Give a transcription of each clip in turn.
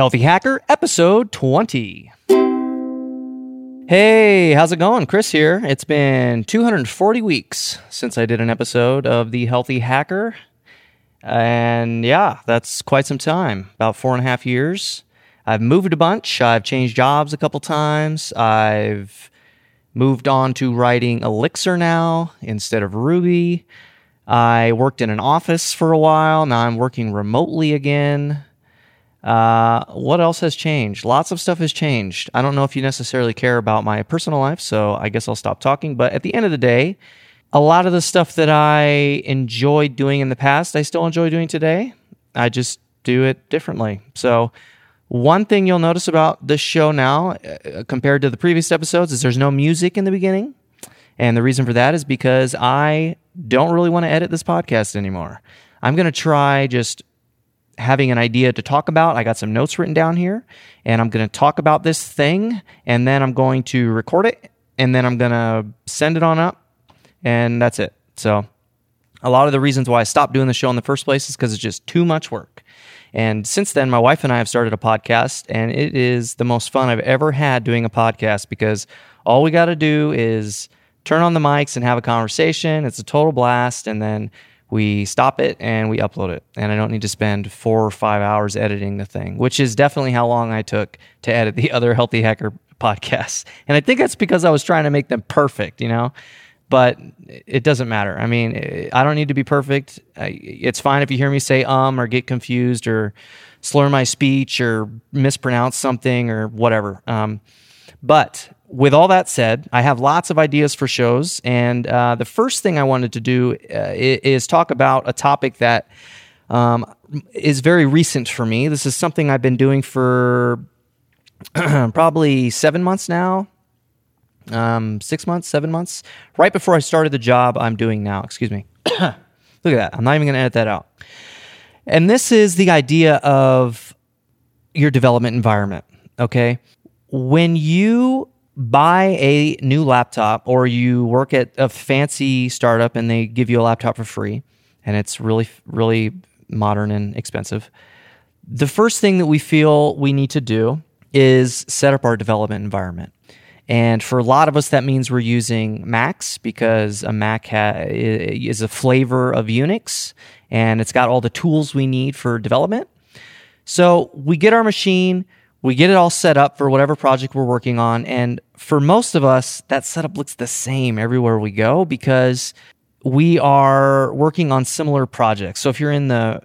Healthy Hacker, episode 20. Hey, how's it going? Chris here. It's been 240 weeks since I did an episode of The Healthy Hacker. And yeah, that's quite some time about four and a half years. I've moved a bunch, I've changed jobs a couple times, I've moved on to writing Elixir now instead of Ruby. I worked in an office for a while, now I'm working remotely again. Uh, what else has changed? Lots of stuff has changed. I don't know if you necessarily care about my personal life, so I guess I'll stop talking. But at the end of the day, a lot of the stuff that I enjoyed doing in the past, I still enjoy doing today. I just do it differently. So, one thing you'll notice about this show now, uh, compared to the previous episodes, is there's no music in the beginning. And the reason for that is because I don't really want to edit this podcast anymore. I'm going to try just having an idea to talk about. I got some notes written down here, and I'm going to talk about this thing, and then I'm going to record it, and then I'm going to send it on up, and that's it. So, a lot of the reasons why I stopped doing the show in the first place is because it's just too much work. And since then, my wife and I have started a podcast, and it is the most fun I've ever had doing a podcast because all we got to do is turn on the mics and have a conversation. It's a total blast. And then we stop it and we upload it. And I don't need to spend four or five hours editing the thing, which is definitely how long I took to edit the other Healthy Hacker podcasts. And I think that's because I was trying to make them perfect, you know? But it doesn't matter. I mean, I don't need to be perfect. It's fine if you hear me say um or get confused or slur my speech or mispronounce something or whatever. Um, but with all that said, I have lots of ideas for shows. And uh, the first thing I wanted to do uh, is talk about a topic that um, is very recent for me. This is something I've been doing for probably seven months now. Um, six months, seven months, right before I started the job I'm doing now. Excuse me. Look at that. I'm not even going to edit that out. And this is the idea of your development environment. Okay. When you buy a new laptop or you work at a fancy startup and they give you a laptop for free and it's really, really modern and expensive, the first thing that we feel we need to do is set up our development environment. And for a lot of us, that means we're using Macs because a Mac ha- is a flavor of Unix and it's got all the tools we need for development. So we get our machine, we get it all set up for whatever project we're working on. And for most of us, that setup looks the same everywhere we go because we are working on similar projects. So if you're in the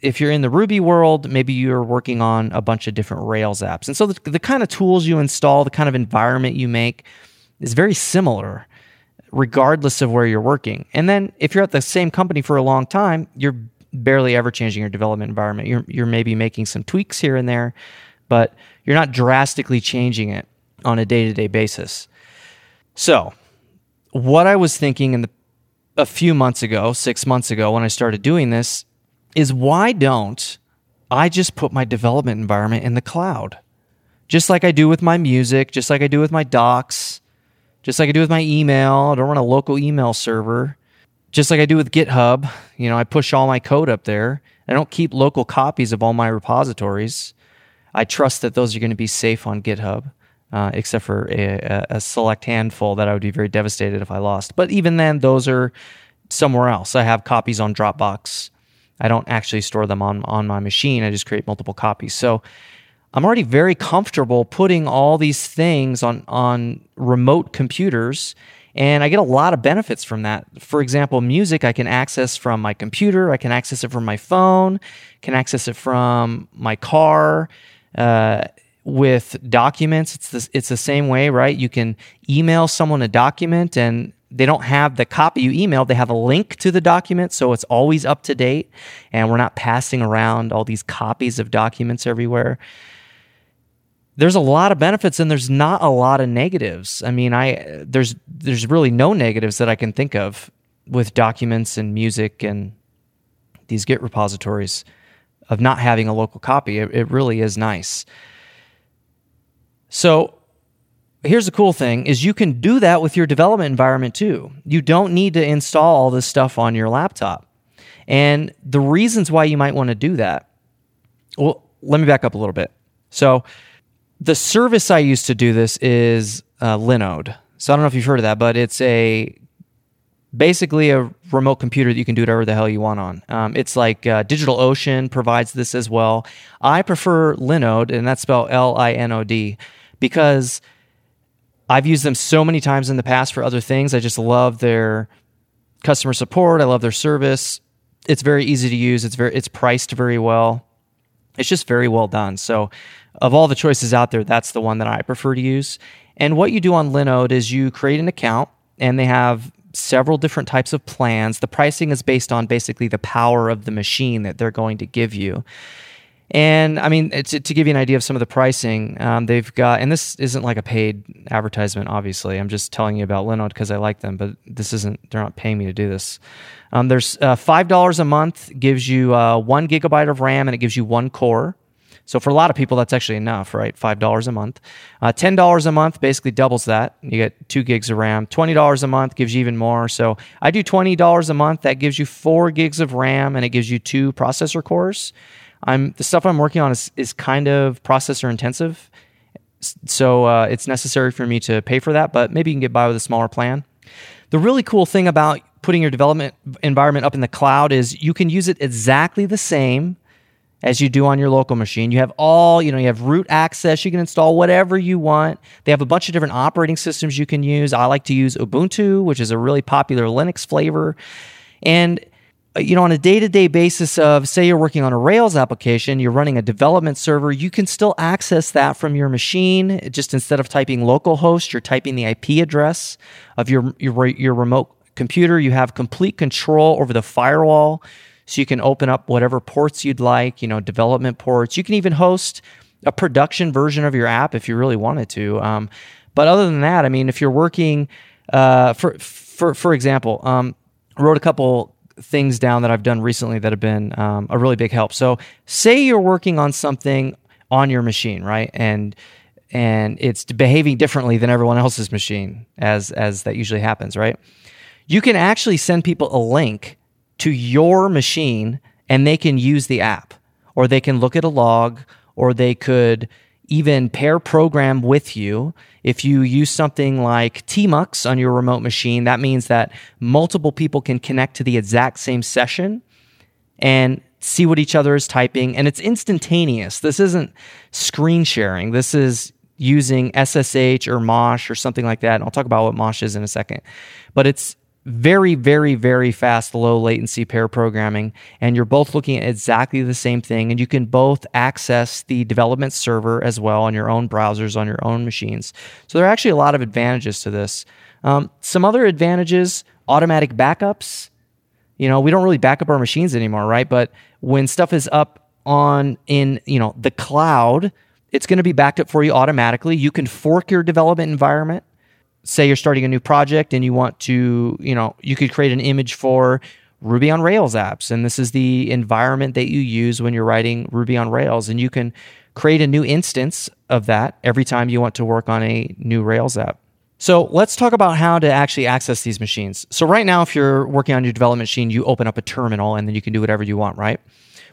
if you're in the Ruby world, maybe you're working on a bunch of different Rails apps. And so the, the kind of tools you install, the kind of environment you make is very similar regardless of where you're working. And then if you're at the same company for a long time, you're barely ever changing your development environment. You're you're maybe making some tweaks here and there, but you're not drastically changing it on a day to day basis. So, what I was thinking in the a few months ago, six months ago, when I started doing this, is why don't I just put my development environment in the cloud? Just like I do with my music, just like I do with my docs, just like I do with my email. I don't run a local email server. Just like I do with GitHub, you know, I push all my code up there. I don't keep local copies of all my repositories. I trust that those are going to be safe on GitHub, uh, except for a, a, select handful that I would be very devastated if I lost. But even then, those are somewhere else. I have copies on Dropbox. I don't actually store them on, on my machine. I just create multiple copies. So I'm already very comfortable putting all these things on, on remote computers and I get a lot of benefits from that. For example, music I can access from my computer, I can access it from my phone, can access it from my car, uh, with documents, it's the, it's the same way, right? You can email someone a document and they don't have the copy you emailed, they have a link to the document, so it's always up to date, and we're not passing around all these copies of documents everywhere. There's a lot of benefits and there's not a lot of negatives. I mean, I there's there's really no negatives that I can think of with documents and music and these Git repositories of not having a local copy. It, it really is nice. So here's the cool thing is you can do that with your development environment too. You don't need to install all this stuff on your laptop. And the reasons why you might want to do that, well, let me back up a little bit. So the service I used to do this is uh, Linode. So I don't know if you've heard of that, but it's a basically a remote computer that you can do whatever the hell you want on. Um, it's like uh, DigitalOcean provides this as well. I prefer Linode, and that's spelled L I N O D, because I've used them so many times in the past for other things. I just love their customer support. I love their service. It's very easy to use. It's very it's priced very well. It's just very well done. So, of all the choices out there, that's the one that I prefer to use. And what you do on Linode is you create an account, and they have several different types of plans. The pricing is based on basically the power of the machine that they're going to give you. And I mean, to, to give you an idea of some of the pricing, um, they've got, and this isn't like a paid advertisement, obviously. I'm just telling you about Linode because I like them, but this isn't, they're not paying me to do this. Um, there's uh, $5 a month, gives you uh, one gigabyte of RAM, and it gives you one core. So for a lot of people, that's actually enough, right? $5 a month. Uh, $10 a month basically doubles that. You get two gigs of RAM. $20 a month gives you even more. So I do $20 a month. That gives you four gigs of RAM and it gives you two processor cores. I'm the stuff I'm working on is, is kind of processor intensive. So uh, it's necessary for me to pay for that, but maybe you can get by with a smaller plan. The really cool thing about putting your development environment up in the cloud is you can use it exactly the same as you do on your local machine. You have all, you know, you have root access. You can install whatever you want. They have a bunch of different operating systems you can use. I like to use Ubuntu, which is a really popular Linux flavor. And uh, you know, on a day-to-day basis of say you're working on a Rails application, you're running a development server, you can still access that from your machine. Just instead of typing localhost, you're typing the IP address of your your, your remote computer. You have complete control over the firewall so you can open up whatever ports you'd like, you know, development ports. You can even host a production version of your app if you really wanted to. Um, but other than that, I mean, if you're working, uh, for for for example, um, wrote a couple things down that I've done recently that have been um, a really big help. So, say you're working on something on your machine, right, and and it's behaving differently than everyone else's machine, as as that usually happens, right? You can actually send people a link to your machine and they can use the app or they can look at a log or they could even pair program with you. If you use something like Tmux on your remote machine, that means that multiple people can connect to the exact same session and see what each other is typing. And it's instantaneous. This isn't screen sharing. This is using SSH or Mosh or something like that. And I'll talk about what Mosh is in a second. But it's very, very, very fast, low latency pair programming, and you're both looking at exactly the same thing. And you can both access the development server as well on your own browsers, on your own machines. So there are actually a lot of advantages to this. Um, some other advantages automatic backups. You know, we don't really back up our machines anymore, right? But when stuff is up on in, you know, the cloud, it's going to be backed up for you automatically. You can fork your development environment say you're starting a new project and you want to, you know, you could create an image for Ruby on Rails apps. And this is the environment that you use when you're writing Ruby on Rails. And you can create a new instance of that every time you want to work on a new Rails app. So let's talk about how to actually access these machines. So right now, if you're working on your development machine, you open up a terminal and then you can do whatever you want, right?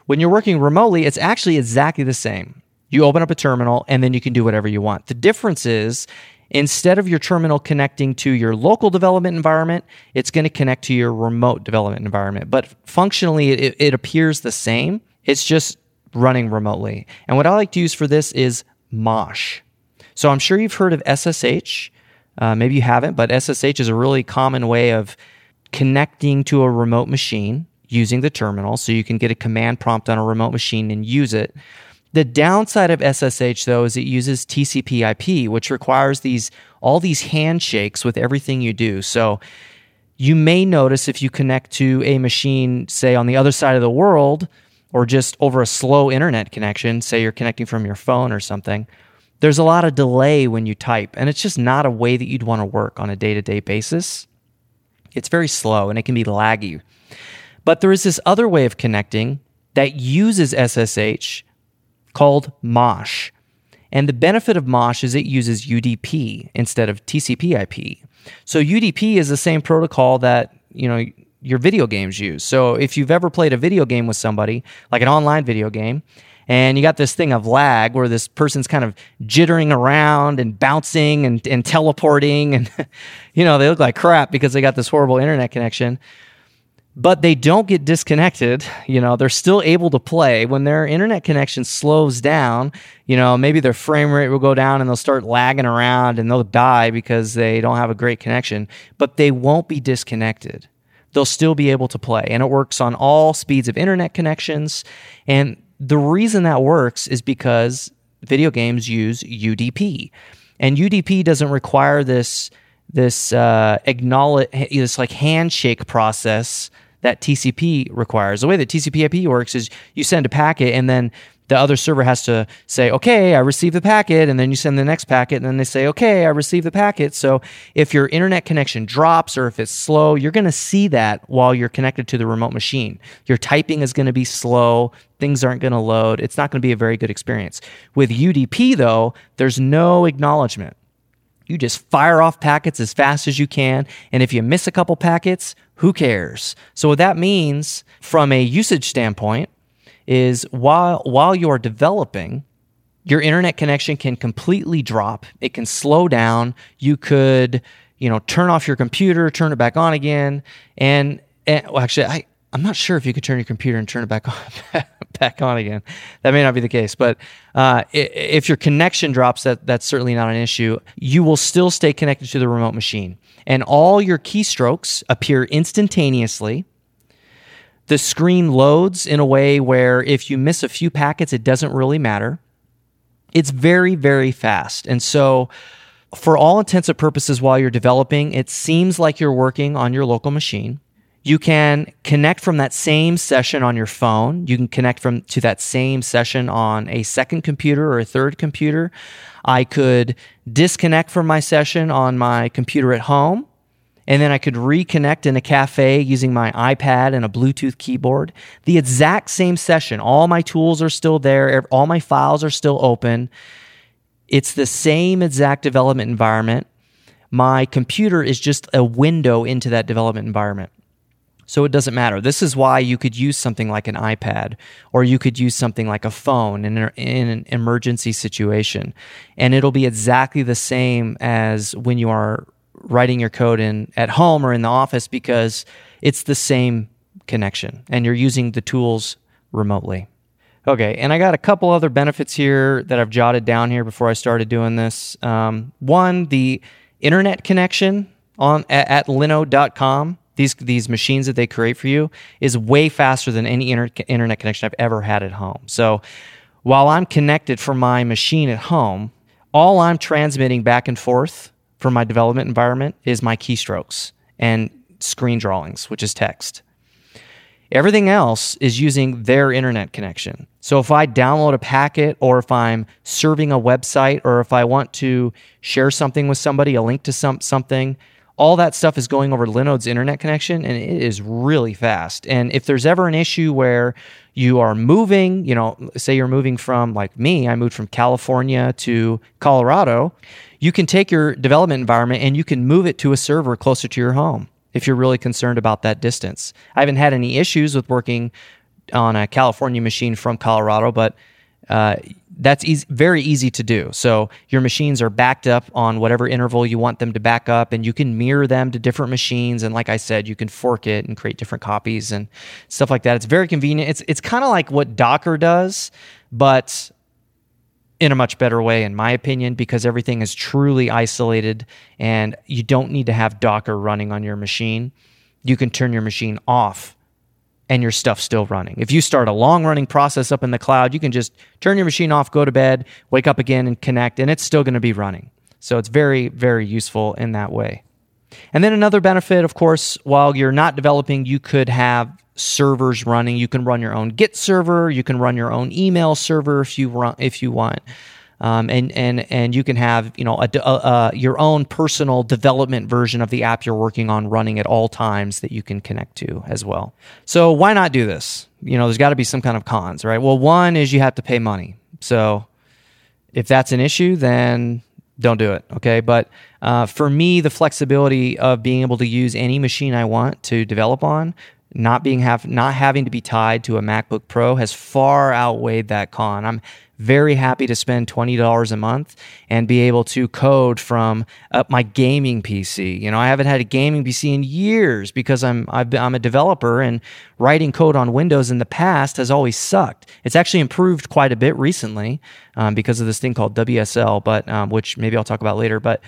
When you're working remotely, it's actually exactly the same. You open up a terminal and then you can do whatever you want. The difference is Instead of your terminal connecting to your local development environment, it's going to connect to your remote development environment. But functionally, it, it, appears the same. It's just running remotely. And what I like to use for this is Mosh. So I'm sure you've heard of SSH. Uh, maybe you haven't, but SSH is a really common way of connecting to a remote machine using the terminal. So you can get a command prompt on a remote machine and use it. The downside of SSH though is it uses TCP/IP, which requires these all these handshakes with everything you do. So you may notice if you connect to a machine, say on the other side of the world, or just over a slow internet connection, say you're connecting from your phone or something, there's a lot of delay when you type, and it's just not a way that you'd want to work on a day to day basis. It's very slow and it can be laggy. But there is this other way of connecting that uses SSH called Mosh. And the benefit of Mosh is it uses UDP instead of TCP/IP. So UDP is the same protocol that, you know, your video games use. So if you've ever played a video game with somebody, like an online video game, and you got this thing of lag where this person's kind of jittering around and bouncing and, and teleporting and you know they look like crap because they got this horrible internet connection but they don't get disconnected. You know they're still able to play. When their internet connection slows down you know maybe their frame rate will go down and they'll start lagging around and they'll die because they don't have a great connection but they won't be disconnected. They'll still be able to play and it works on all speeds of internet connections. And the reason that works is because video games use UDP, and UDP doesn't require this this uh, acknowledge this like handshake process that TCP requires. The way that TCP/IP works is you send a packet and then the other server has to say, okay, I received the packet. And then you send the next packet. And then they say, okay, I received the packet. So if your internet connection drops or if it's slow, you're going to see that while you're connected to the remote machine. Your typing is going to be slow. Things aren't going to load. It's not going to be a very good experience. With UDP, though, there's no acknowledgement. You just fire off packets as fast as you can. And if you miss a couple packets, who cares? So, what that means from a usage standpoint is while while you're developing, your internet connection can completely drop. It can slow down. You could, you know, turn off your computer, turn it back on again, and, and well, actually, I I'm not sure if you could turn your computer and turn it back on back on again. That may not be the case, but uh, if your connection drops, that that's certainly not an issue. You will still stay connected to the remote machine, and all your keystrokes appear instantaneously the screen loads in a way where if you miss a few packets, it doesn't really matter. It's very, very fast. And so, for all intents and purposes, while you're developing, it seems like you're working on your local machine. You can connect from that same session on your phone. You can connect from to that same session on a second computer or a third computer. I could disconnect from my session on my computer at home and then I could reconnect in a cafe using my iPad and a Bluetooth keyboard. The exact same session. All my tools are still there, all my files are still open. It's the same exact development environment. My computer is just a window into that development environment. So it doesn't matter. This is why you could use something like an iPad or you could use something like a phone in, in an emergency situation. And it'll be exactly the same as when you are writing your code in at home or in the office because it's the same connection and you're using the tools remotely. Okay, and I got a couple other benefits here that I've jotted down here before I started doing this. Um, one, the internet connection on at, at linode.com. These these machines that they create for you is way faster than any inter- internet connection I've ever had at home. So while I'm connected from my machine at home, all I'm transmitting back and forth from my development environment is my keystrokes and screen drawings, which is text. Everything else is using their internet connection. So if I download a packet or if I'm serving a website or if I want to share something with somebody, a link to some something, all that stuff is going over Linode's internet connection and it is really fast. And if there's ever an issue where you are moving, you know, say you're moving from like me, I moved from California to Colorado, you can take your development environment and you can move it to a server closer to your home if you're really concerned about that distance. I haven't had any issues with working on a California machine from Colorado, but uh, that's easy, very easy to do. So your machines are backed up on whatever interval you want them to back up, and you can mirror them to different machines. And like I said, you can fork it and create different copies and stuff like that. It's very convenient. It's it's kind of like what Docker does, but in a much better way, in my opinion, because everything is truly isolated and you don't need to have Docker running on your machine. You can turn your machine off and your stuff's still running. If you start a long running process up in the cloud, you can just turn your machine off, go to bed, wake up again, and connect, and it's still going to be running. So it's very, very useful in that way. And then another benefit, of course, while you're not developing, you could have servers running. You can run your own Git server. You can run your own email server if you run, if you want. Um, and and and you can have you know a, a, a, your own personal development version of the app you're working on running at all times that you can connect to as well. So why not do this? You know, there's got to be some kind of cons, right? Well, one is you have to pay money. So if that's an issue, then don't do it. Okay. But uh, for me, the flexibility of being able to use any machine I want to develop on not being have not having to be tied to a MacBook Pro has far outweighed that con. I'm very happy to spend $20 a month and be able to code from uh, my gaming PC. You know, I haven't had a gaming PC in years because I'm i am a developer and writing code on Windows in the past has always sucked. It's actually improved quite a bit recently um, because of this thing called WSL, but um, which maybe I'll talk about later. But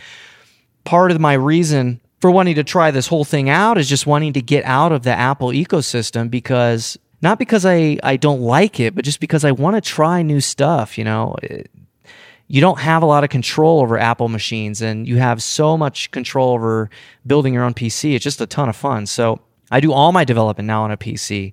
part of my reason for wanting to try this whole thing out is just wanting to get out of the Apple ecosystem because not because I, I don't like it, but just because I want to try new stuff. You know, you don't have a lot of control over Apple machines, and you have so much control over building your own PC. It's just a ton of fun. So I do all my development now on a PC.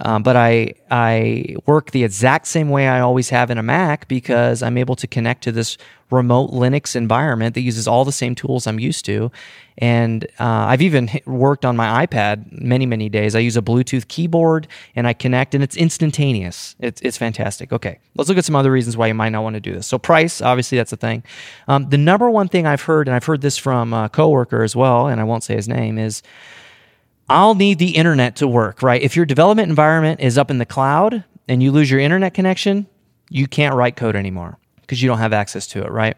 Um, but I I work the exact same way I always have in a Mac because I'm able to connect to this remote Linux environment that uses all the same tools I'm used to. And uh, I've even worked on my iPad many, many days. I use a Bluetooth keyboard and I connect, and it's instantaneous. It's, it's fantastic. Okay, let's look at some other reasons why you might not want to do this. So, price, obviously, that's a thing. Um, the number one thing I've heard, and I've heard this from a coworker as well, and I won't say his name, is I'll need the internet to work, right? If your development environment is up in the cloud and you lose your internet connection, you can't write code anymore because you don't have access to it, right?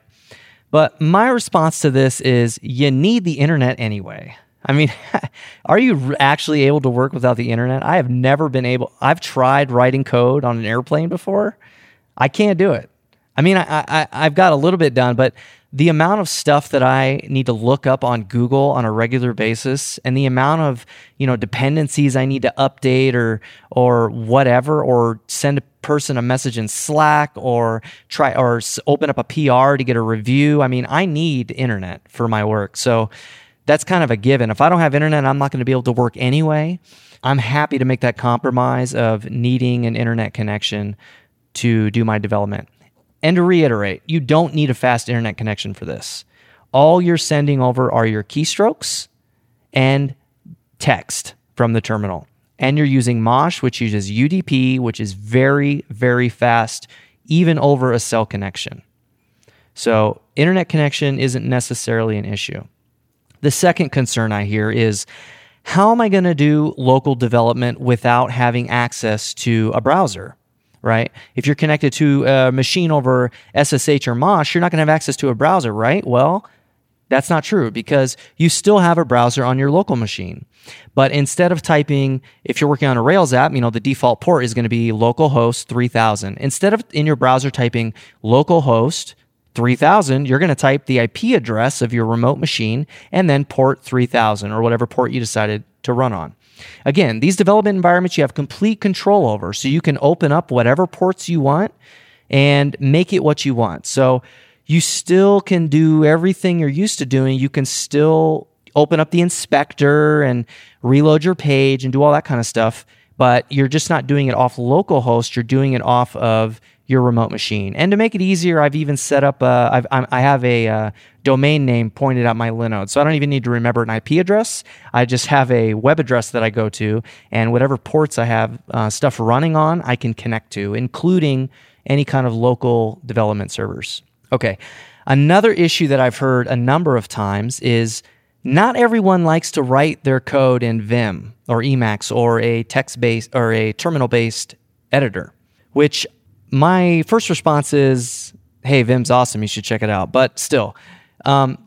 But my response to this is you need the internet anyway. I mean, are you actually able to work without the internet? I have never been able, I've tried writing code on an airplane before. I can't do it. I mean, I, I, I've got a little bit done, but the amount of stuff that I need to look up on Google on a regular basis and the amount of, you know, dependencies I need to update or or whatever or send a person a message in Slack or try or open up a PR to get a review. I mean, I need internet for my work. So that's kind of a given. If I don't have internet, I'm not going to be able to work anyway. I'm happy to make that compromise of needing an internet connection to do my development. And to reiterate, you don't need a fast internet connection for this. All you're sending over are your keystrokes and text from the terminal. And you're using Mosh, which uses UDP, which is very, very fast, even over a cell connection. So, internet connection isn't necessarily an issue. The second concern I hear is how am I going to do local development without having access to a browser? Right? If you're connected to a machine over SSH or MOSH, you're not going to have access to a browser, right? Well, that's not true because you still have a browser on your local machine. But instead of typing, if you're working on a Rails app, you know, the default port is going to be localhost 3000. Instead of in your browser typing localhost 3000, you're going to type the IP address of your remote machine and then port 3000 or whatever port you decided to run on. Again, these development environments you have complete control over, so you can open up whatever ports you want and make it what you want. So you still can do everything you're used to doing. You can still open up the inspector and reload your page and do all that kind of stuff, but you're just not doing it off localhost. You're doing it off of your remote machine. And to make it easier, I've even set up, a, I've, I have a uh, domain name pointed at my Linode. So I don't even need to remember an IP address. I just have a web address that I go to, and whatever ports I have uh, stuff running on, I can connect to, including any kind of local development servers. Okay. Another issue that I've heard a number of times is not everyone likes to write their code in Vim or Emacs or a text based or a terminal based editor, which my first response is, hey, Vim's awesome. You should check it out. But still, um,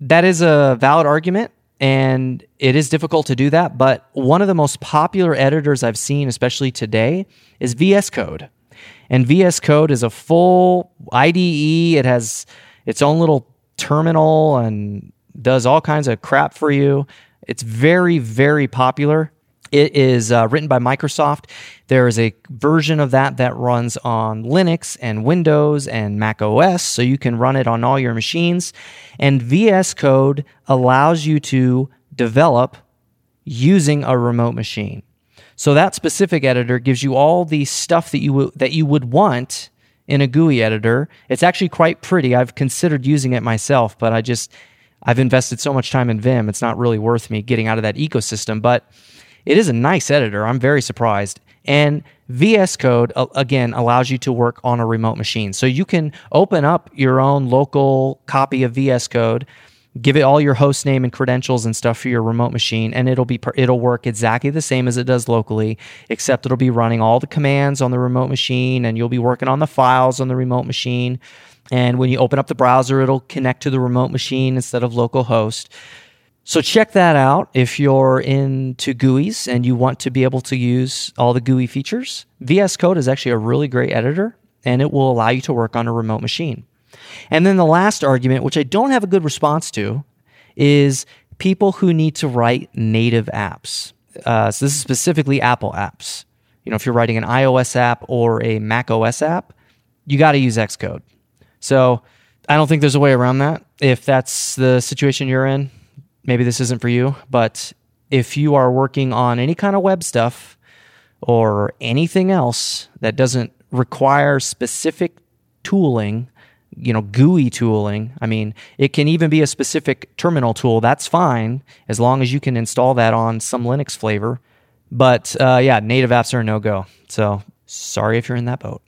that is a valid argument and it is difficult to do that. But one of the most popular editors I've seen, especially today, is VS Code. And VS Code is a full IDE. It has its own little terminal and does all kinds of crap for you. It's very, very popular. It is uh, written by Microsoft. There is a version of that that runs on Linux and Windows and Mac OS, so you can run it on all your machines. And VS Code allows you to develop using a remote machine. So that specific editor gives you all the stuff that you w- that you would want in a GUI editor. It's actually quite pretty. I've considered using it myself, but I just I've invested so much time in Vim, it's not really worth me getting out of that ecosystem, but it is a nice editor. I'm very surprised. And VS Code, again, allows you to work on a remote machine. So you can open up your own local copy of VS Code, give it all your host name and credentials and stuff for your remote machine and it'll be it'll work exactly the same as it does locally except it'll be running all the commands on the remote machine and you'll be working on the files on the remote machine and when you open up the browser it'll connect to the remote machine instead of localhost so check that out if you're into GUIs and you want to be able to use all the GUI features. VS Code is actually a really great editor and it will allow you to work on a remote machine. And then the last argument, which I don't have a good response to, is people who need to write native apps. Uh, so this is specifically Apple apps. You know, if you're writing an iOS app or a Mac OS app, you got to use Xcode. So I don't think there's a way around that. If that's the situation you're in, maybe this isn't for you. But if you are working on any kind of web stuff or anything else that doesn't require specific tooling, you know, GUI tooling. I mean, it can even be a specific terminal tool. That's fine as long as you can install that on some Linux flavor. But uh, yeah, native apps are no go. So sorry if you're in that boat.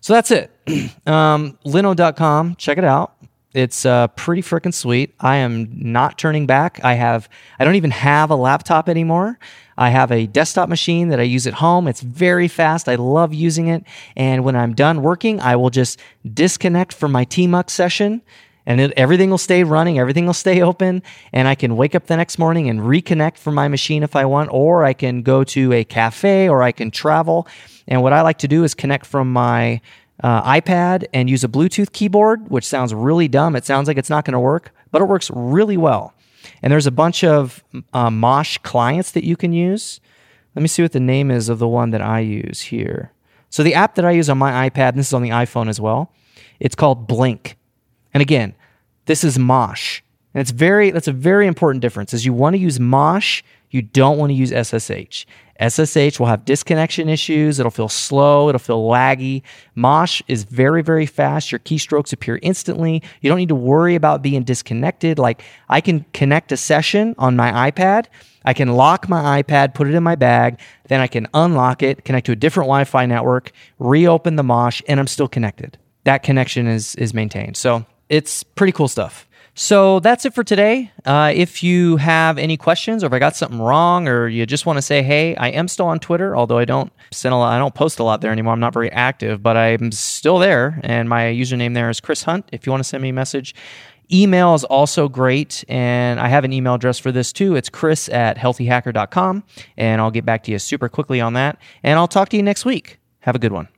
So that's it. um, Linode.com, check it out. It's uh, pretty freaking sweet. I am not turning back. I have, I don't even have a laptop anymore. I have a desktop machine that I use at home. It's very fast. I love using it. And when I'm done working, I will just disconnect from my TMUX session and it, everything will stay running, everything will stay open, and I can wake up the next morning and reconnect from my machine if I want, or I can go to a cafe or I can travel. And what I like to do is connect from my uh, iPad and use a Bluetooth keyboard, which sounds really dumb. It sounds like it's not going to work, but it works really well. And there's a bunch of uh, Mosh clients that you can use. Let me see what the name is of the one that I use here. So the app that I use on my iPad, and this is on the iPhone as well, it's called Blink. And again, this is Mosh. And it's very that's a very important difference. Is you want to use Mosh, you don't want to use SSH. SSH will have disconnection issues. It'll feel slow. It'll feel laggy. Mosh is very, very fast. Your keystrokes appear instantly. You don't need to worry about being disconnected. Like I can connect a session on my iPad. I can lock my iPad, put it in my bag, then I can unlock it, connect to a different Wi Fi network, reopen the Mosh, and I'm still connected. That connection is, is maintained. So it's pretty cool stuff. So that's it for today. Uh, if you have any questions, or if I got something wrong, or you just want to say, "Hey, I am still on Twitter," although I don't send a lot, I don't post a lot there anymore. I'm not very active, but I'm still there, and my username there is Chris Hunt. If you want to send me a message, email is also great, and I have an email address for this too. It's Chris at healthyhacker.com, and I'll get back to you super quickly on that. And I'll talk to you next week. Have a good one.